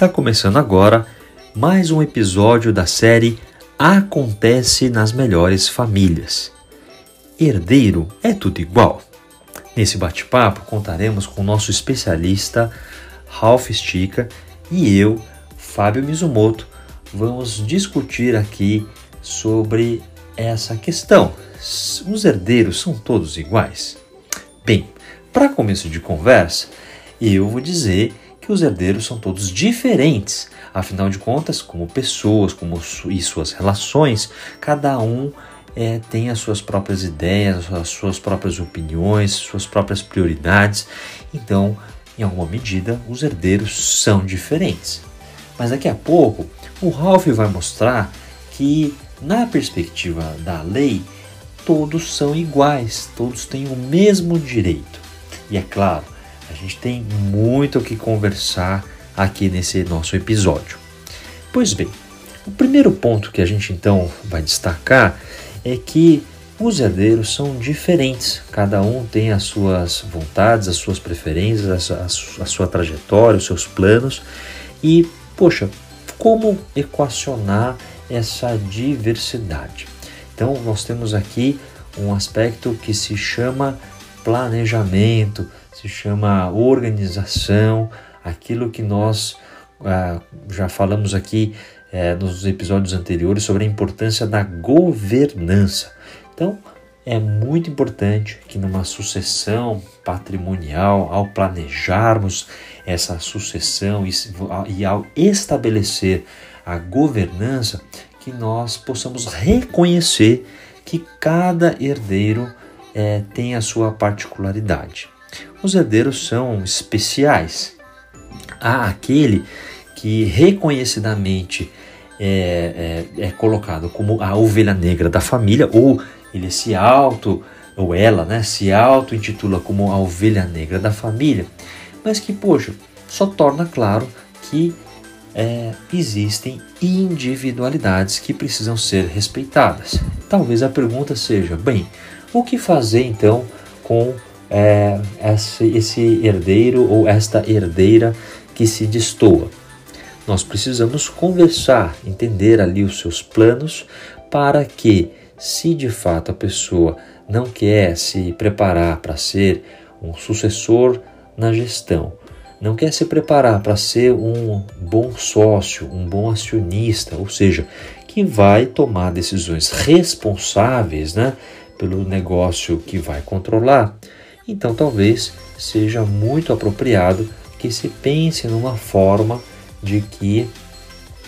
Está começando agora mais um episódio da série Acontece nas Melhores Famílias. Herdeiro é tudo igual? Nesse bate-papo contaremos com o nosso especialista Ralph Stica e eu, Fábio Mizumoto, vamos discutir aqui sobre essa questão. Os herdeiros são todos iguais? Bem, para começo de conversa, eu vou dizer que os herdeiros são todos diferentes. Afinal de contas, como pessoas como su e suas relações, cada um é, tem as suas próprias ideias, as suas próprias opiniões, suas próprias prioridades. Então, em alguma medida, os herdeiros são diferentes. Mas daqui a pouco, o Ralph vai mostrar que, na perspectiva da lei, todos são iguais, todos têm o mesmo direito. E é claro, gente tem muito o que conversar aqui nesse nosso episódio. Pois bem, o primeiro ponto que a gente então vai destacar é que os herdeiros são diferentes, cada um tem as suas vontades, as suas preferências, a, a sua trajetória, os seus planos e, poxa, como equacionar essa diversidade? Então, nós temos aqui um aspecto que se chama planejamento, se chama organização, aquilo que nós ah, já falamos aqui eh, nos episódios anteriores sobre a importância da governança. Então, é muito importante que numa sucessão patrimonial, ao planejarmos essa sucessão e, e ao estabelecer a governança, que nós possamos reconhecer que cada herdeiro é, tem a sua particularidade. Os herdeiros são especiais. Há aquele que reconhecidamente é, é, é, colocado como a ovelha negra da família, ou ele se auto, ou ela né, se auto-intitula como a ovelha negra da família, mas que, poxa, só torna claro que é, existem individualidades que precisam ser respeitadas. Talvez a pergunta seja: bem, o que fazer então com é, esse, herdeiro ou esta herdeira que se destoa? Nós precisamos conversar, entender ali os seus planos para que, se de fato a pessoa não quer se preparar para ser um sucessor na gestão, não quer se preparar para ser um bom sócio, um bom acionista, ou seja, que vai tomar decisões responsáveis né, pelo negócio que vai controlar, então talvez seja muito apropriado que se pense numa forma de que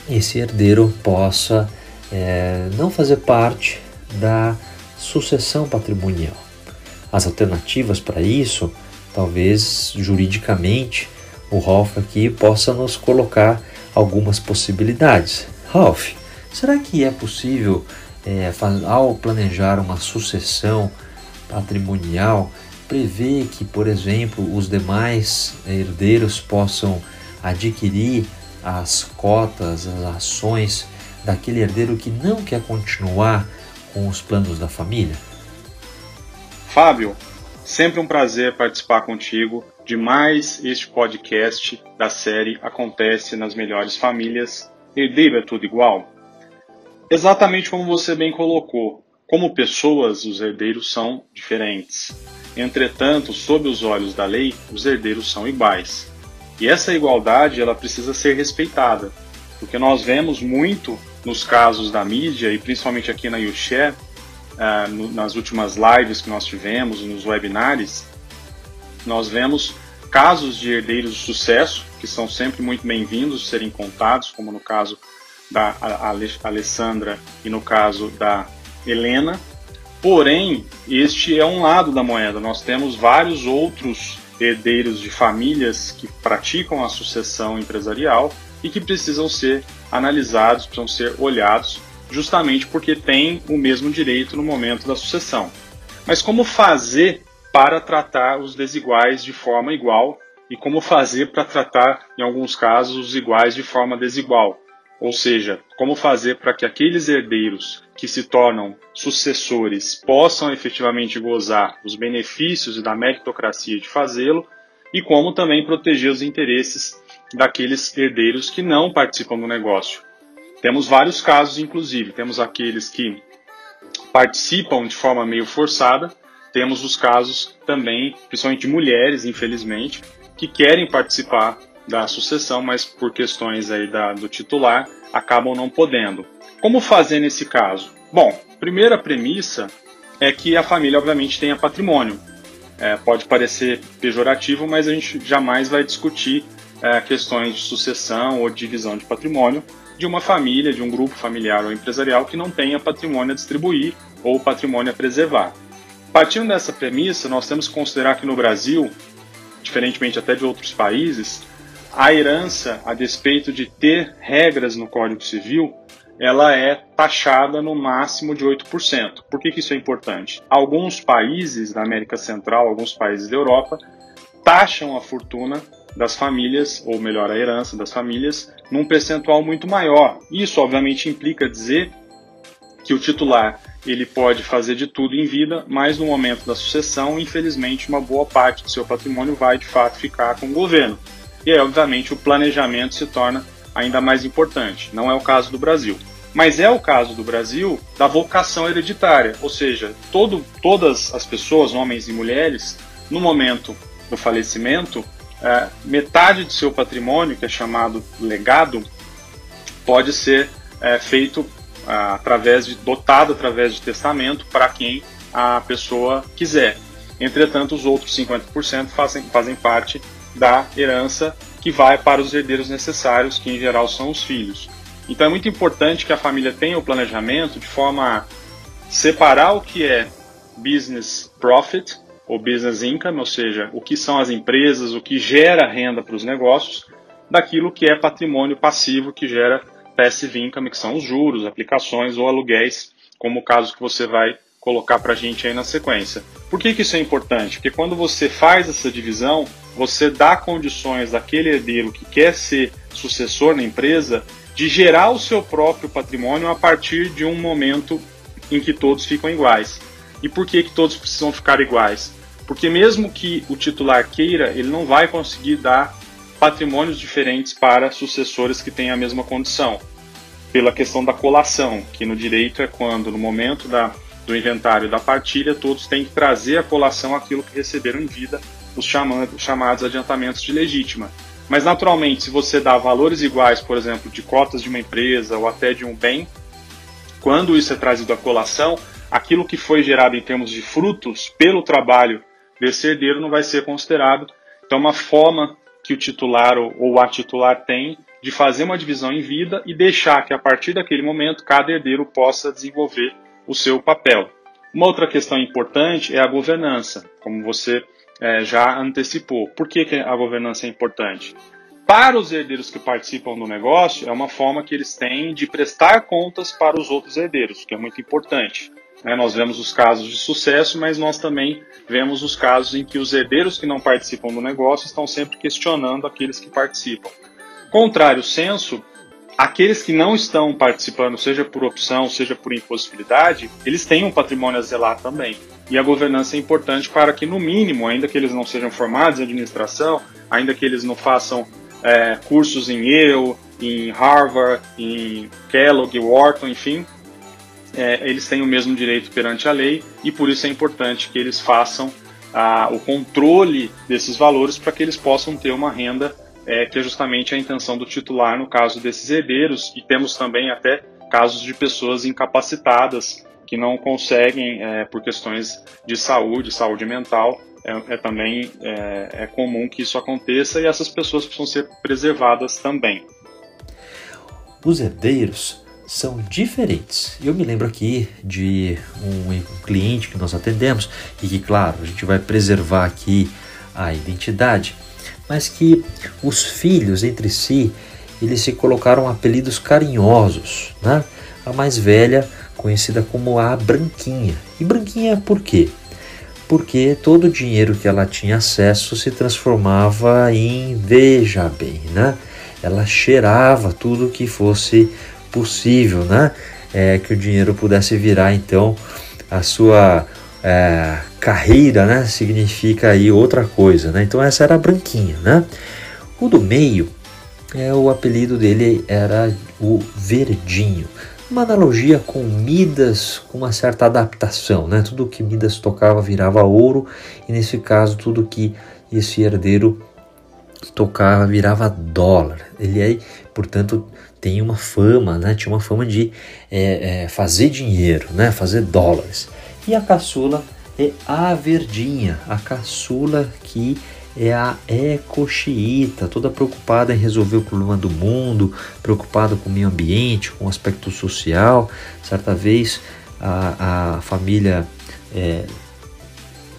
esse herdeiro possa é, não fazer parte da sucessão patrimonial. As alternativas para isso, talvez juridicamente, o Ralph aqui possa nos colocar algumas possibilidades. Ralph, será que é possível, é, ao planejar uma sucessão patrimonial, prever que, por exemplo, os demais herdeiros possam adquirir as cotas, as ações daquele herdeiro que não quer continuar com os planos da família? Fábio, sempre um prazer participar contigo de mais este podcast da série Acontece nas Melhores Famílias. Herdeiro é tudo igual? Exatamente como você bem colocou, como pessoas, os herdeiros são diferentes. Entretanto, sob os olhos da lei, os herdeiros são iguais. E essa igualdade ela precisa ser respeitada, porque nós vemos muito nos casos da mídia e principalmente aqui na YouShare, uh, no, nas últimas lives que nós tivemos, nos webinars, nós vemos casos de herdeiros de sucesso, que são sempre muito bem-vindos serem contados, como no caso da Alessandra e no caso da Helena. Porém, este é um lado da moeda. Nós temos vários outros herdeiros de famílias que praticam a sucessão empresarial e que precisam ser analisados, precisam ser olhados, justamente porque têm o mesmo direito no momento da sucessão. Mas como fazer para tratar os desiguais de forma igual e como fazer para tratar, em alguns casos, os iguais de forma desigual. Ou seja, como fazer para que aqueles herdeiros que se tornam sucessores possam efetivamente gozar dos benefícios e da meritocracia de fazê-lo, e como também proteger os interesses daqueles herdeiros que não participam do negócio. Temos vários casos, inclusive. Temos aqueles que participam de forma meio forçada, temos os casos também, principalmente de mulheres, infelizmente, que querem participar da sucessão, mas por questões aí da, do titular acabam não podendo. Como fazer nesse caso? Bom, primeira premissa é que a família obviamente tenha patrimônio. É, pode parecer pejorativo, mas a gente jamais vai discutir é, questões de sucessão ou divisão de patrimônio de uma família, de um grupo familiar ou empresarial que não tenha patrimônio a distribuir ou patrimônio a preservar. Partindo dessa premissa, nós temos que considerar que no Brasil, diferentemente até de outros países, a herança, a despeito de ter regras no Código Civil, ela é taxada no máximo de 8%. Por que, que isso é importante? Alguns países da América Central, alguns países da Europa, taxam a fortuna das famílias, ou melhor, a herança das famílias, num percentual muito maior. Isso, obviamente, implica dizer que o titular ele pode fazer de tudo em vida, mas no momento da sucessão, infelizmente, uma boa parte do seu patrimônio vai de fato ficar com o governo. E aí, obviamente, o planejamento se torna ainda mais importante. Não é o caso do Brasil. Mas é o caso do Brasil da vocação hereditária, ou seja, todo, todas as pessoas, homens e mulheres, no momento do falecimento, é, metade do seu patrimônio, que é chamado legado, pode ser é, feito é, através de dotado através de testamento para quem a pessoa quiser. Entretanto, os outros 50% fazem, fazem parte da herança que vai para os herdeiros necessários, que em geral são os filhos. Então é muito importante que a família tenha o planejamento de forma a separar o que é business profit ou business income, ou seja, o que são as empresas, o que gera renda para os negócios, daquilo que é patrimônio passivo que gera passive income, que são os juros, aplicações ou aluguéis, como o caso que você vai colocar para a gente aí na sequência. Por que, que isso é importante? Porque quando você faz essa divisão, você dá condições daquele herdeiro que quer ser sucessor na empresa de gerar o seu próprio patrimônio a partir de um momento em que todos ficam iguais. E por que, que todos precisam ficar iguais? Porque mesmo que o titular queira, ele não vai conseguir dar patrimônios diferentes para sucessores que têm a mesma condição. Pela questão da colação, que no direito é quando, no momento da, do inventário da partilha, todos têm que trazer a colação aquilo que receberam em vida, os chamados, chamados adiantamentos de legítima. Mas, naturalmente, se você dá valores iguais, por exemplo, de cotas de uma empresa ou até de um bem, quando isso é trazido à colação, aquilo que foi gerado em termos de frutos pelo trabalho desse herdeiro não vai ser considerado. Então, uma forma que o titular ou a titular tem de fazer uma divisão em vida e deixar que a partir daquele momento cada herdeiro possa desenvolver o seu papel. Uma outra questão importante é a governança, como você é, já antecipou. Por que, que a governança é importante? Para os herdeiros que participam do negócio, é uma forma que eles têm de prestar contas para os outros herdeiros, que é muito importante. Né? Nós vemos os casos de sucesso, mas nós também vemos os casos em que os herdeiros que não participam do negócio estão sempre questionando aqueles que participam. Contrário senso, aqueles que não estão participando, seja por opção, seja por impossibilidade, eles têm um patrimônio a zelar também. E a governança é importante para que, no mínimo, ainda que eles não sejam formados em administração, ainda que eles não façam é, cursos em Yale, em Harvard, em Kellogg, Wharton, enfim, é, eles têm o mesmo direito perante a lei e por isso é importante que eles façam a, o controle desses valores para que eles possam ter uma renda é, que é justamente a intenção do titular no caso desses herdeiros e temos também até casos de pessoas incapacitadas que não conseguem, é, por questões de saúde, saúde mental, é, é também é, é, comum que isso aconteça e essas pessoas precisam ser preservadas também. Os herdeiros são diferentes. Eu me lembro aqui de um, cliente que nós atendemos e que, claro, a gente vai preservar aqui a identidade, mas que os filhos entre si eles se colocaram apelidos carinhosos, né? A mais velha conhecida como a Branquinha. E Branquinha por quê? Porque todo o dinheiro que ela tinha acesso se transformava em, veja bem, né? Ela cheirava tudo que fosse possível, né? É, que o dinheiro pudesse virar então a sua é, carreira, né? Significa aí outra coisa, né? Então essa era a branquinha, né? O do meio é, o apelido dele era o Verdinho. Uma analogia com Midas, com uma certa adaptação, né? Tudo que Midas tocava virava ouro, e nesse caso, tudo que esse herdeiro tocava virava dólar. Ele aí, portanto, tem uma fama, né? Tinha uma fama de é, é, fazer dinheiro, né? Fazer dólares. E a caçula é a verdinha, a caçula que é a eco-xiita, toda preocupada em resolver o problema do mundo, preocupada com o meio ambiente, com o aspecto social. Certa vez a, a família é,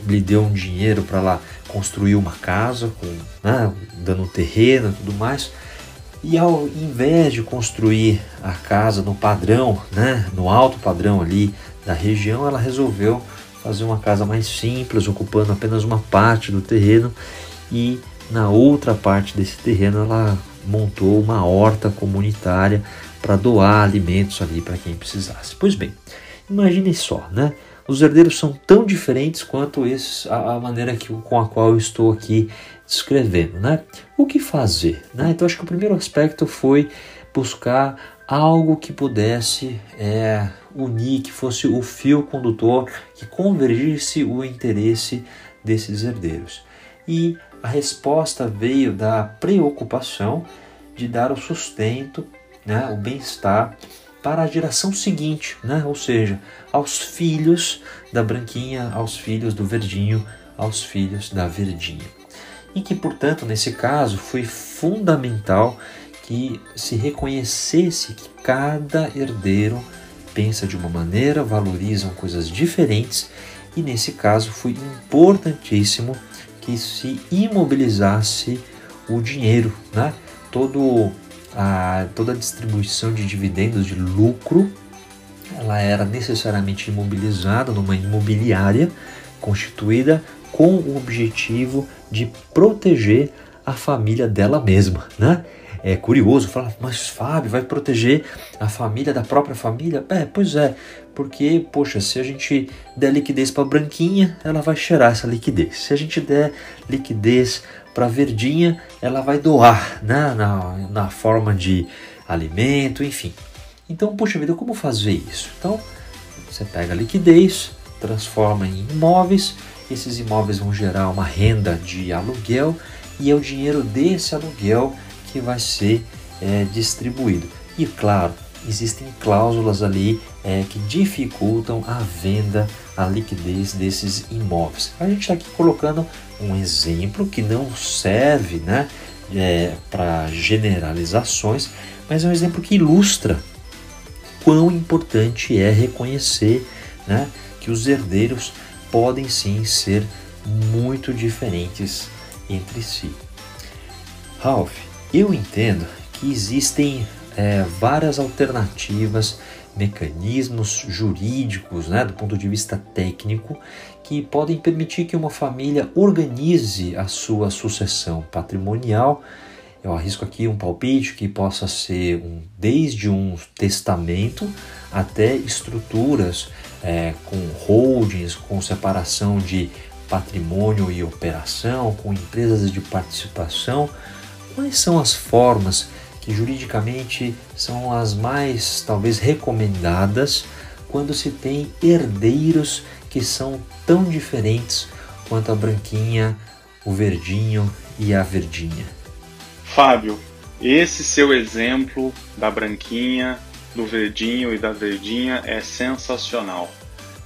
lhe deu um dinheiro para lá construir uma casa, com, né, dando um terreno e tudo mais. E ao invés de construir a casa no padrão, né, no alto padrão ali da região, ela resolveu fazer uma casa mais simples, ocupando apenas uma parte do terreno e na outra parte desse terreno ela montou uma horta comunitária para doar alimentos ali para quem precisasse. Pois bem, imagine só, né? Os herdeiros são tão diferentes quanto esses, a, a maneira que, com a qual eu estou aqui descrevendo, né? O que fazer? Né? Então acho que o primeiro aspecto foi buscar algo que pudesse é, unir, que fosse o fio condutor, que convergisse o interesse desses herdeiros. E a resposta veio da preocupação de dar o sustento, né, o bem-estar para a geração seguinte, né? ou seja, aos filhos da branquinha, aos filhos do verdinho, aos filhos da verdinha. E que, portanto, nesse caso, foi fundamental que se reconhecesse que cada herdeiro pensa de uma maneira, valorizam coisas diferentes, e nesse caso foi importantíssimo que se imobilizasse o dinheiro, né? Todo a, toda a distribuição de dividendos, de lucro, ela era necessariamente imobilizada numa imobiliária constituída com o objetivo de proteger a família dela mesma, né? É curioso falar, mas Fábio vai proteger a família da própria família? É, pois é, porque, poxa, se a gente der liquidez para branquinha, ela vai cheirar essa liquidez. Se a gente der liquidez para verdinha, ela vai doar né? na, na forma de alimento, enfim. Então, poxa vida, como fazer isso? Então, você pega a liquidez, transforma em imóveis, esses imóveis vão gerar uma renda de aluguel e é o dinheiro desse aluguel que vai ser é, distribuído. E claro, existem cláusulas ali é, que dificultam a venda, a liquidez desses imóveis. A gente está aqui colocando um exemplo que não serve né, é, para generalizações, mas é um exemplo que ilustra quão importante é reconhecer né, que os herdeiros podem sim ser muito diferentes entre si. Ralph, eu entendo que existem é, várias alternativas, mecanismos jurídicos, né, do ponto de vista técnico, que podem permitir que uma família organize a sua sucessão patrimonial. Eu arrisco aqui um palpite que possa ser um, desde um testamento até estruturas é, com holdings, com separação de patrimônio e operação, com empresas de participação. Quais são as formas que juridicamente são as mais talvez recomendadas quando se tem herdeiros que são tão diferentes quanto a branquinha, o verdinho e a verdinha. Fábio, esse seu exemplo da branquinha, do verdinho e da verdinha é sensacional.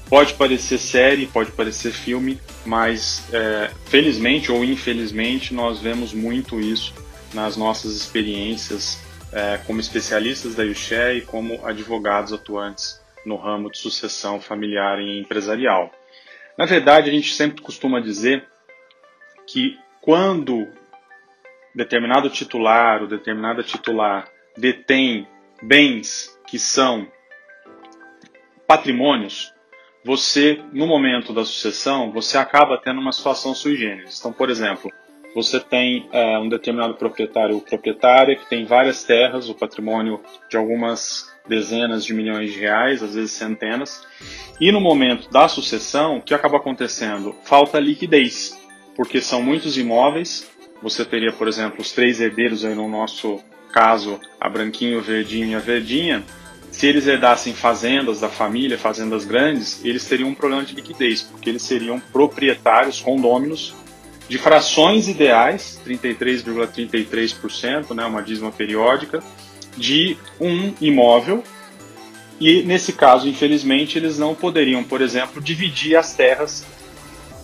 Pode parecer série, pode parecer filme, mas é, felizmente ou infelizmente nós vemos muito isso nas nossas experiências é, como especialistas da Yuxé e como advogados atuantes no ramo de sucessão familiar e empresarial. Na verdade, a gente sempre costuma dizer que quando determinado titular ou determinada titular detém bens que são patrimônios, você, no momento da sucessão, você acaba tendo uma situação sui generis. Então, por exemplo, você tem é, um determinado proprietário ou proprietária que tem várias terras, o patrimônio de algumas dezenas de milhões de reais, às vezes centenas, e no momento da sucessão, o que acaba acontecendo? Falta liquidez, porque são muitos imóveis. Você teria, por exemplo, os três herdeiros aí no nosso caso a Branquinho, o Verdinho e a Verdinha, se eles herdassem fazendas da família, fazendas grandes, eles teriam um problema de liquidez, porque eles seriam proprietários, condôminos, de frações ideais, 33,33%, né, uma dízima periódica, de um imóvel. E nesse caso, infelizmente, eles não poderiam, por exemplo, dividir as terras.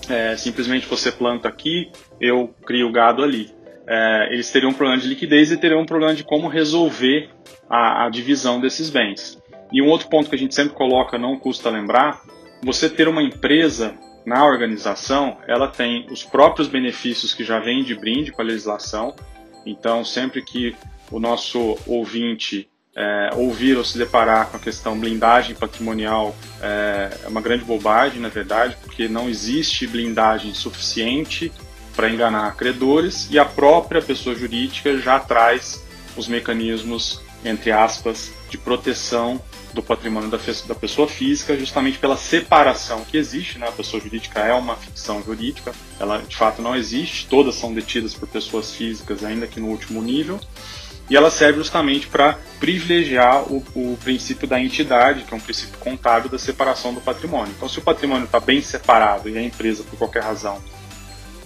É, simplesmente você planta aqui, eu crio gado ali. É, eles teriam um problema de liquidez e teriam um problema de como resolver a, a divisão desses bens. E um outro ponto que a gente sempre coloca, não custa lembrar, você ter uma empresa na organização, ela tem os próprios benefícios que já vêm de brinde com a legislação. Então, sempre que o nosso ouvinte é, ouvir ou se deparar com a questão blindagem patrimonial é, é uma grande bobagem, na verdade, porque não existe blindagem suficiente para enganar credores e a própria pessoa jurídica já traz os mecanismos, entre aspas, de proteção do patrimônio da, da pessoa física, justamente pela separação que existe. Né? A pessoa jurídica é uma ficção jurídica, ela de fato não existe, todas são detidas por pessoas físicas, ainda que no último nível, e ela serve justamente para privilegiar o, o, princípio da entidade, que é um princípio contábil da separação do patrimônio. Então, se o patrimônio está bem separado e a empresa, por qualquer razão,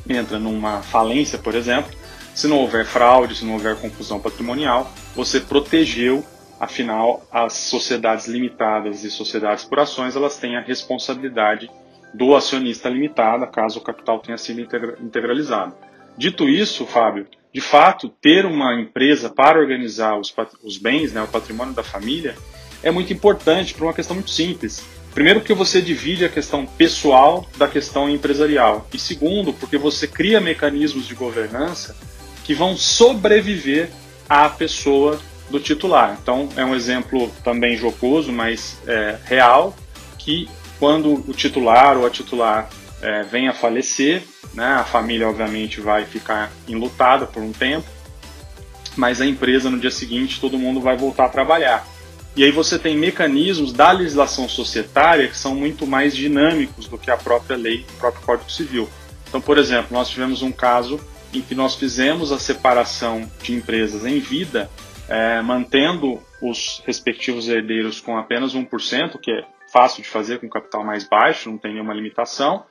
entra numa falência, por exemplo, se não houver fraude, se não houver confusão patrimonial, você protegeu Afinal, as sociedades limitadas e sociedades por ações, elas têm a responsabilidade do acionista limitada, caso o capital tenha sido integralizado. Dito isso, Fábio, de fato, ter uma empresa para organizar os, os bens, né, o patrimônio da família, é muito importante por uma questão muito simples. Primeiro, porque você divide a questão pessoal da questão empresarial. E segundo, porque você cria mecanismos de governança que vão sobreviver à pessoa do titular. Então, é um exemplo também jocoso, mas é, real, que quando o titular ou a titular é, vem a falecer, né, a família obviamente vai ficar enlutada por um tempo, mas a empresa no dia seguinte todo mundo vai voltar a trabalhar. E aí você tem mecanismos da legislação societária que são muito mais dinâmicos do que a própria lei, o próprio Código Civil. Então, por exemplo, nós tivemos um caso em que nós fizemos a separação de empresas em vida é, mantendo os respectivos herdeiros com apenas 1%, que é fácil de fazer com capital mais baixo, não tem nenhuma limitação,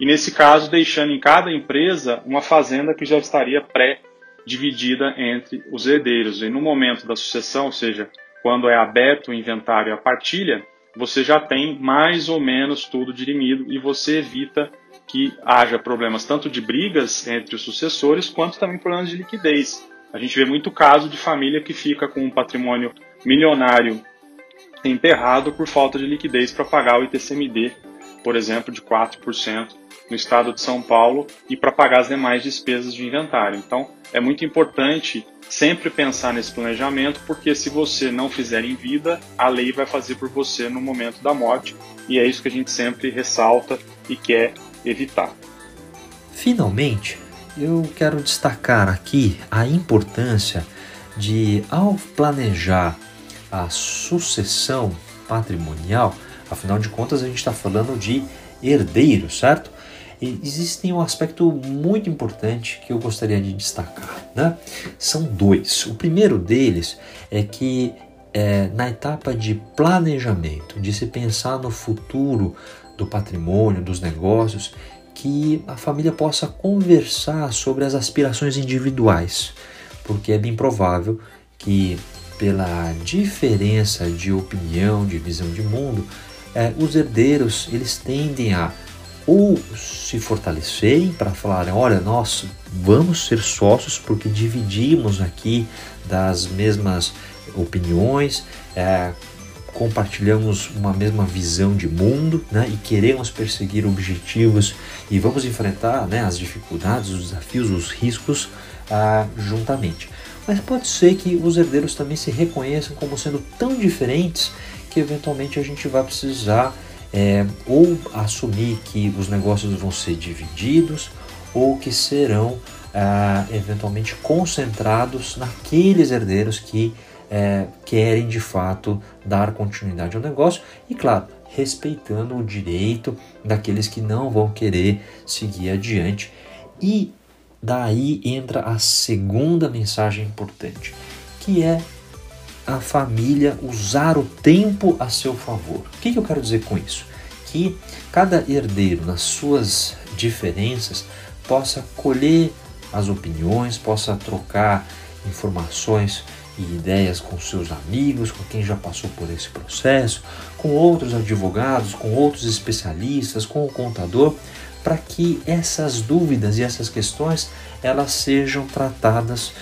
e nesse caso deixando em cada empresa uma fazenda que já estaria pré-dividida entre os herdeiros. E no momento da sucessão, ou seja, quando é aberto o inventário e a partilha, você já tem mais ou menos tudo dirimido e você evita que haja problemas tanto de brigas entre os sucessores quanto também problemas de liquidez. A gente vê muito caso de família que fica com um patrimônio milionário enterrado por falta de liquidez para pagar o ITCMD, por exemplo, de 4% no estado de São Paulo e para pagar as demais despesas de inventário. Então, é muito importante sempre pensar nesse planejamento, porque se você não fizer em vida, a lei vai fazer por você no momento da morte, e é isso que a gente sempre ressalta e quer evitar. Finalmente, eu quero destacar aqui a importância de, ao planejar a sucessão patrimonial, afinal de contas a gente está falando de herdeiro, certo? E existem um aspecto muito importante que eu gostaria de destacar, né? São dois. O primeiro deles é que é, na etapa de planejamento, de se pensar no futuro do patrimônio, dos negócios, que a família possa conversar sobre as aspirações individuais, porque é bem provável que, pela diferença de opinião, de visão de mundo, é, os herdeiros eles tendem a ou se fortalecerem para falarem, olha, nós vamos ser sócios porque dividimos aqui das mesmas opiniões, é, compartilhamos uma mesma visão de mundo né, e queremos perseguir objetivos e vamos enfrentar né, as dificuldades, os desafios, os riscos ah, juntamente. Mas pode ser que os herdeiros também se reconheçam como sendo tão diferentes que eventualmente a gente vai precisar é, ou assumir que os negócios vão ser divididos ou que serão ah, eventualmente concentrados naqueles herdeiros que é, querem de fato dar continuidade ao negócio e, claro, respeitando o direito daqueles que não vão querer seguir adiante. E daí entra a segunda mensagem importante, que é a família usar o tempo a seu favor. O que, que eu quero dizer com isso? Que cada herdeiro, nas suas diferenças, possa colher as opiniões, possa trocar informações e ideias com seus amigos, com quem já passou por esse processo, com outros advogados, com outros especialistas, com o contador, para que essas dúvidas e essas questões elas sejam tratadas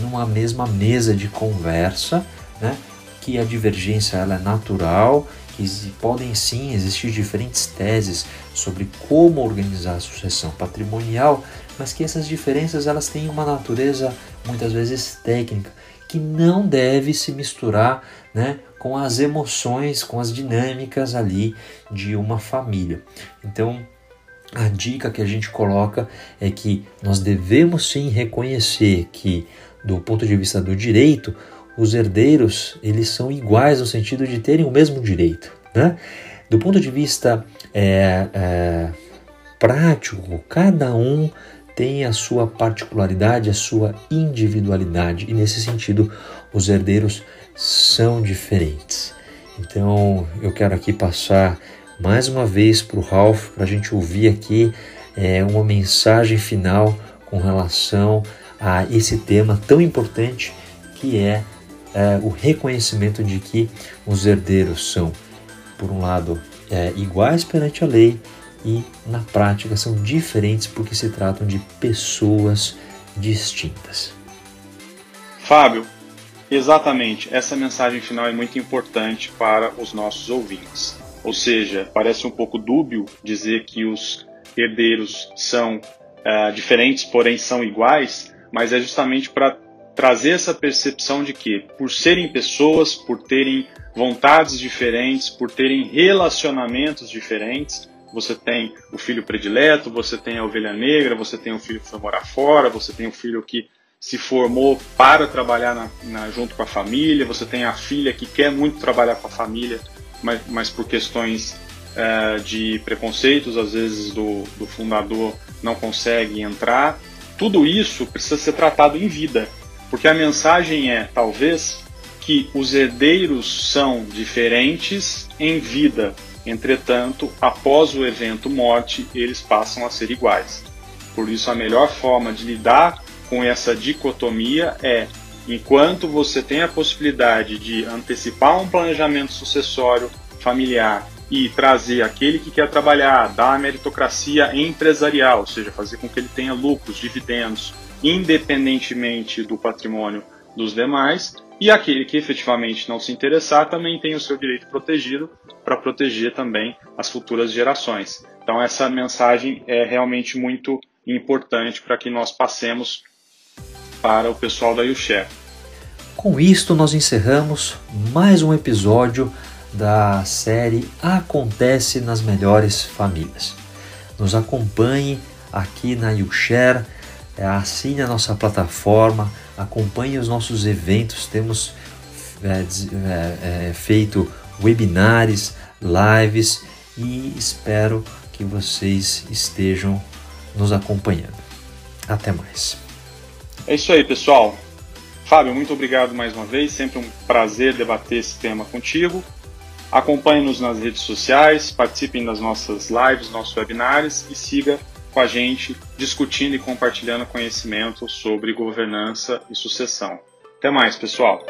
numa mesma mesa de conversa, né? que a divergência ela é natural, que podem sim existir diferentes teses sobre como organizar a sucessão patrimonial, mas que essas diferenças elas têm uma natureza muitas vezes técnica que não deve se misturar né, com as emoções, com as dinâmicas ali de uma família. Então, a dica que a gente coloca é que nós devemos sim reconhecer que, do ponto de vista do direito, os herdeiros eles são iguais no sentido de terem o mesmo direito. Né? Do ponto de vista é, é, prático, cada um tem a sua particularidade, a sua individualidade, e nesse sentido os herdeiros são diferentes. Então eu quero aqui passar mais uma vez para o Ralph para a gente ouvir aqui é, uma mensagem final com relação a esse tema tão importante que é, é o reconhecimento de que os herdeiros são, por um lado, é, iguais perante a lei e na prática são diferentes porque se tratam de pessoas distintas. Fábio, exatamente, essa mensagem final é muito importante para os nossos ouvintes. Ou seja, parece um pouco dúbio dizer que os herdeiros são uh, diferentes, porém são iguais, mas é justamente para trazer essa percepção de que, por serem pessoas, por terem vontades diferentes, por terem relacionamentos diferentes, você tem o filho predileto, você tem a ovelha negra, você tem o filho que foi morar fora, você tem o filho que se formou para trabalhar na, na, junto com a família, você tem a filha que quer muito trabalhar com a família, mas, mas por questões é, de preconceitos, às vezes do, do fundador não consegue entrar. Tudo isso precisa ser tratado em vida, porque a mensagem é, talvez, que os herdeiros são diferentes em vida, Entretanto, após o evento morte, eles passam a ser iguais. Por isso, a melhor forma de lidar com essa dicotomia é, enquanto você tem a possibilidade de antecipar um planejamento sucessório familiar e trazer aquele que quer trabalhar, dar a meritocracia empresarial, ou seja, fazer com que ele tenha lucros, dividendos, independentemente do patrimônio dos demais, e aquele que efetivamente não se interessar também tem o seu direito protegido para proteger também as futuras gerações. Então, essa mensagem é realmente muito importante para que nós passemos para o pessoal da YouShare. Com isto, nós encerramos mais um episódio da série Acontece nas Melhores Famílias. Nos acompanhe aqui na YouShare, assine a nossa plataforma, acompanhe os nossos eventos, temos é, é, é, feito webinars, lives e espero que vocês estejam nos acompanhando. Até mais. É isso aí, pessoal. Fábio, muito obrigado mais uma vez. Sempre um prazer debater esse tema contigo. Acompanhe-nos nas redes sociais, participem das nossas lives, nossos webinars e siga com a gente discutindo e compartilhando conhecimento sobre governança e sucessão. Até mais, pessoal!